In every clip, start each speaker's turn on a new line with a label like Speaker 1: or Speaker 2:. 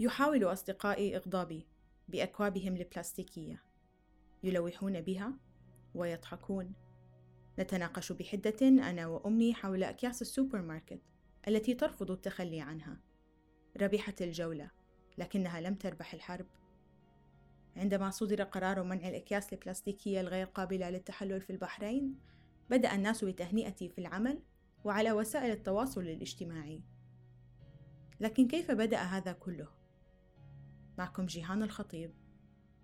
Speaker 1: يحاول أصدقائي إغضابي بأكوابهم البلاستيكية يلوحون بها ويضحكون. نتناقش بحدة أنا وأمي حول أكياس السوبر ماركت التي ترفض التخلي عنها. ربحت الجولة لكنها لم تربح الحرب. عندما صدر قرار منع الأكياس البلاستيكية الغير قابلة للتحلل في البحرين بدأ الناس بتهنئتي في العمل وعلى وسائل التواصل الاجتماعي. لكن كيف بدأ هذا كله؟ معكم جيهان الخطيب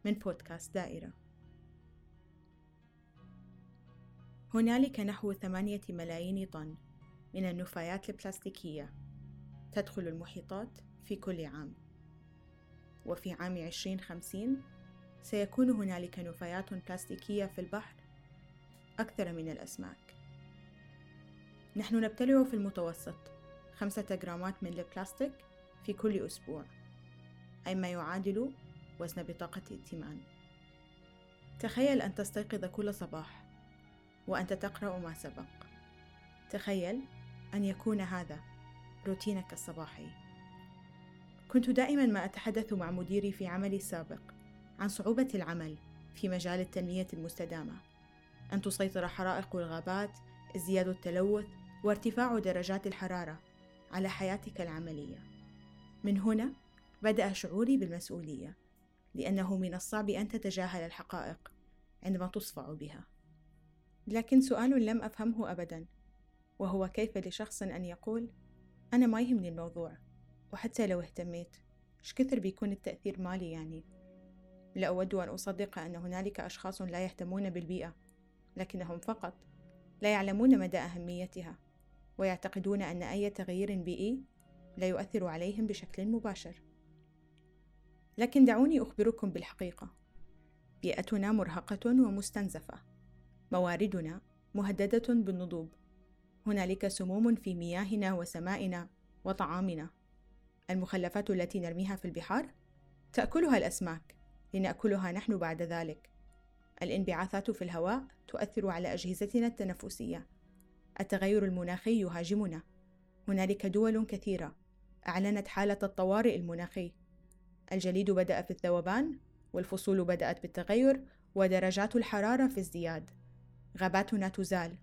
Speaker 1: من بودكاست دائرة. هنالك نحو ثمانية ملايين طن من النفايات البلاستيكية تدخل المحيطات في كل عام. وفي عام 2050 سيكون هنالك نفايات بلاستيكية في البحر أكثر من الأسماك. نحن نبتلع في المتوسط خمسة جرامات من البلاستيك في كل أسبوع. أي ما يعادل وزن بطاقة ائتمان. تخيل أن تستيقظ كل صباح وأنت تقرأ ما سبق. تخيل أن يكون هذا روتينك الصباحي. كنت دائما ما أتحدث مع مديري في عملي السابق عن صعوبة العمل في مجال التنمية المستدامة أن تسيطر حرائق الغابات ازدياد التلوث وارتفاع درجات الحرارة على حياتك العملية. من هنا بدأ شعوري بالمسؤولية لأنه من الصعب أن تتجاهل الحقائق عندما تصفع بها. لكن سؤال لم أفهمه أبدا وهو كيف لشخص أن يقول أنا ما يهمني الموضوع وحتى لو اهتميت إيش كثر بيكون التأثير مالي يعني؟ لا أود أن أصدق أن هنالك أشخاص لا يهتمون بالبيئة لكنهم فقط لا يعلمون مدى أهميتها ويعتقدون أن أي تغيير بيئي لا يؤثر عليهم بشكل مباشر. لكن دعوني أخبركم بالحقيقة. بيئتنا مرهقة ومستنزفة. مواردنا مهددة بالنضوب. هنالك سموم في مياهنا وسمائنا وطعامنا. المخلفات التي نرميها في البحار؟ تأكلها الأسماك. لنأكلها نحن بعد ذلك. الانبعاثات في الهواء تؤثر على أجهزتنا التنفسية. التغير المناخي يهاجمنا. هنالك دول كثيرة. أعلنت حالة الطوارئ المناخي. الجليد بدأ في الذوبان والفصول بدأت بالتغير ودرجات الحرارة في ازدياد غاباتنا تزال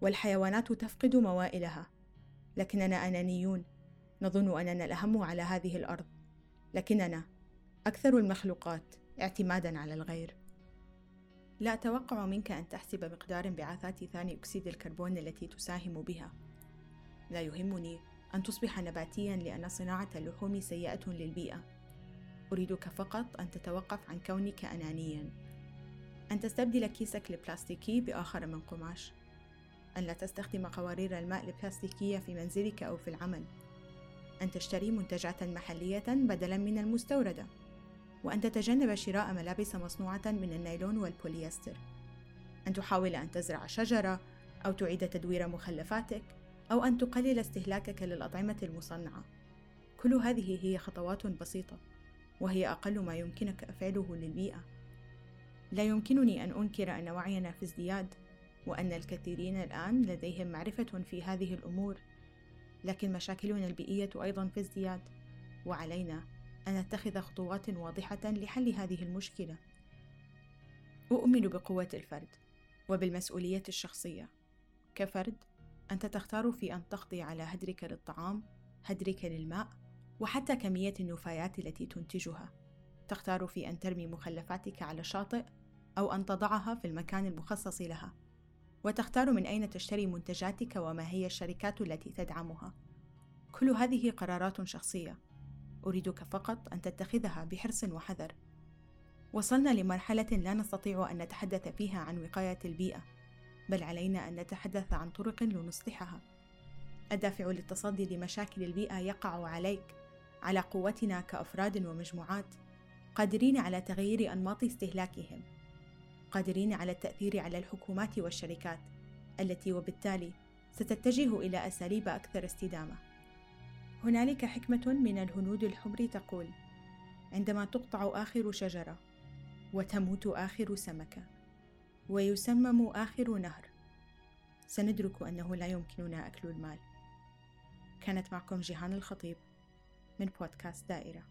Speaker 1: والحيوانات تفقد موائلها. لكننا أنانيون. نظن أننا الأهم على هذه الأرض. لكننا أكثر المخلوقات اعتمادا على الغير. لا أتوقع منك أن تحسب مقدار انبعاثات ثاني أكسيد الكربون التي تساهم بها. لا يهمني أن تصبح نباتيا لأن صناعة اللحوم سيئة للبيئة. أريدك فقط أن تتوقف عن كونك انانيا. أن تستبدل كيسك البلاستيكي بآخر من قماش. أن لا تستخدم قوارير الماء البلاستيكية في منزلك أو في العمل. أن تشتري منتجات محلية بدلا من المستوردة. وأن تتجنب شراء ملابس مصنوعة من النايلون والبوليستر. أن تحاول أن تزرع شجرة أو تعيد تدوير مخلفاتك أو أن تقلل استهلاكك للأطعمة المصنعة. كل هذه هي خطوات بسيطة. وهي أقل ما يمكنك فعله للبيئة. لا يمكنني أن أنكر أن وعينا في ازدياد وأن الكثيرين الآن لديهم معرفة في هذه الأمور. لكن مشاكلنا البيئية أيضا في ازدياد وعلينا أن نتخذ خطوات واضحة لحل هذه المشكلة. أؤمن بقوة الفرد وبالمسؤولية الشخصية. كفرد أنت تختار في أن تقضي على هدرك للطعام هدرك للماء وحتى كمية النفايات التي تنتجها تختار في أن ترمي مخلفاتك على الشاطئ أو أن تضعها في المكان المخصص لها وتختار من أين تشتري منتجاتك وما هي الشركات التي تدعمها. كل هذه قرارات شخصية، أريدك فقط أن تتخذها بحرص وحذر. وصلنا لمرحلة لا نستطيع أن نتحدث فيها عن وقاية البيئة، بل علينا أن نتحدث عن طرق لنصلحها. الدافع للتصدي لمشاكل البيئة يقع عليك، على قوتنا كأفراد ومجموعات، قادرين على تغيير أنماط استهلاكهم. قادرين على التأثير على الحكومات والشركات التي وبالتالي ستتجه إلى أساليب أكثر استدامة. هنالك حكمة من الهنود الحمر تقول: عندما تقطع آخر شجرة، وتموت آخر سمكة، ويسمم آخر نهر، سندرك أنه لا يمكننا أكل المال. كانت معكم جيهان الخطيب من بودكاست دائرة.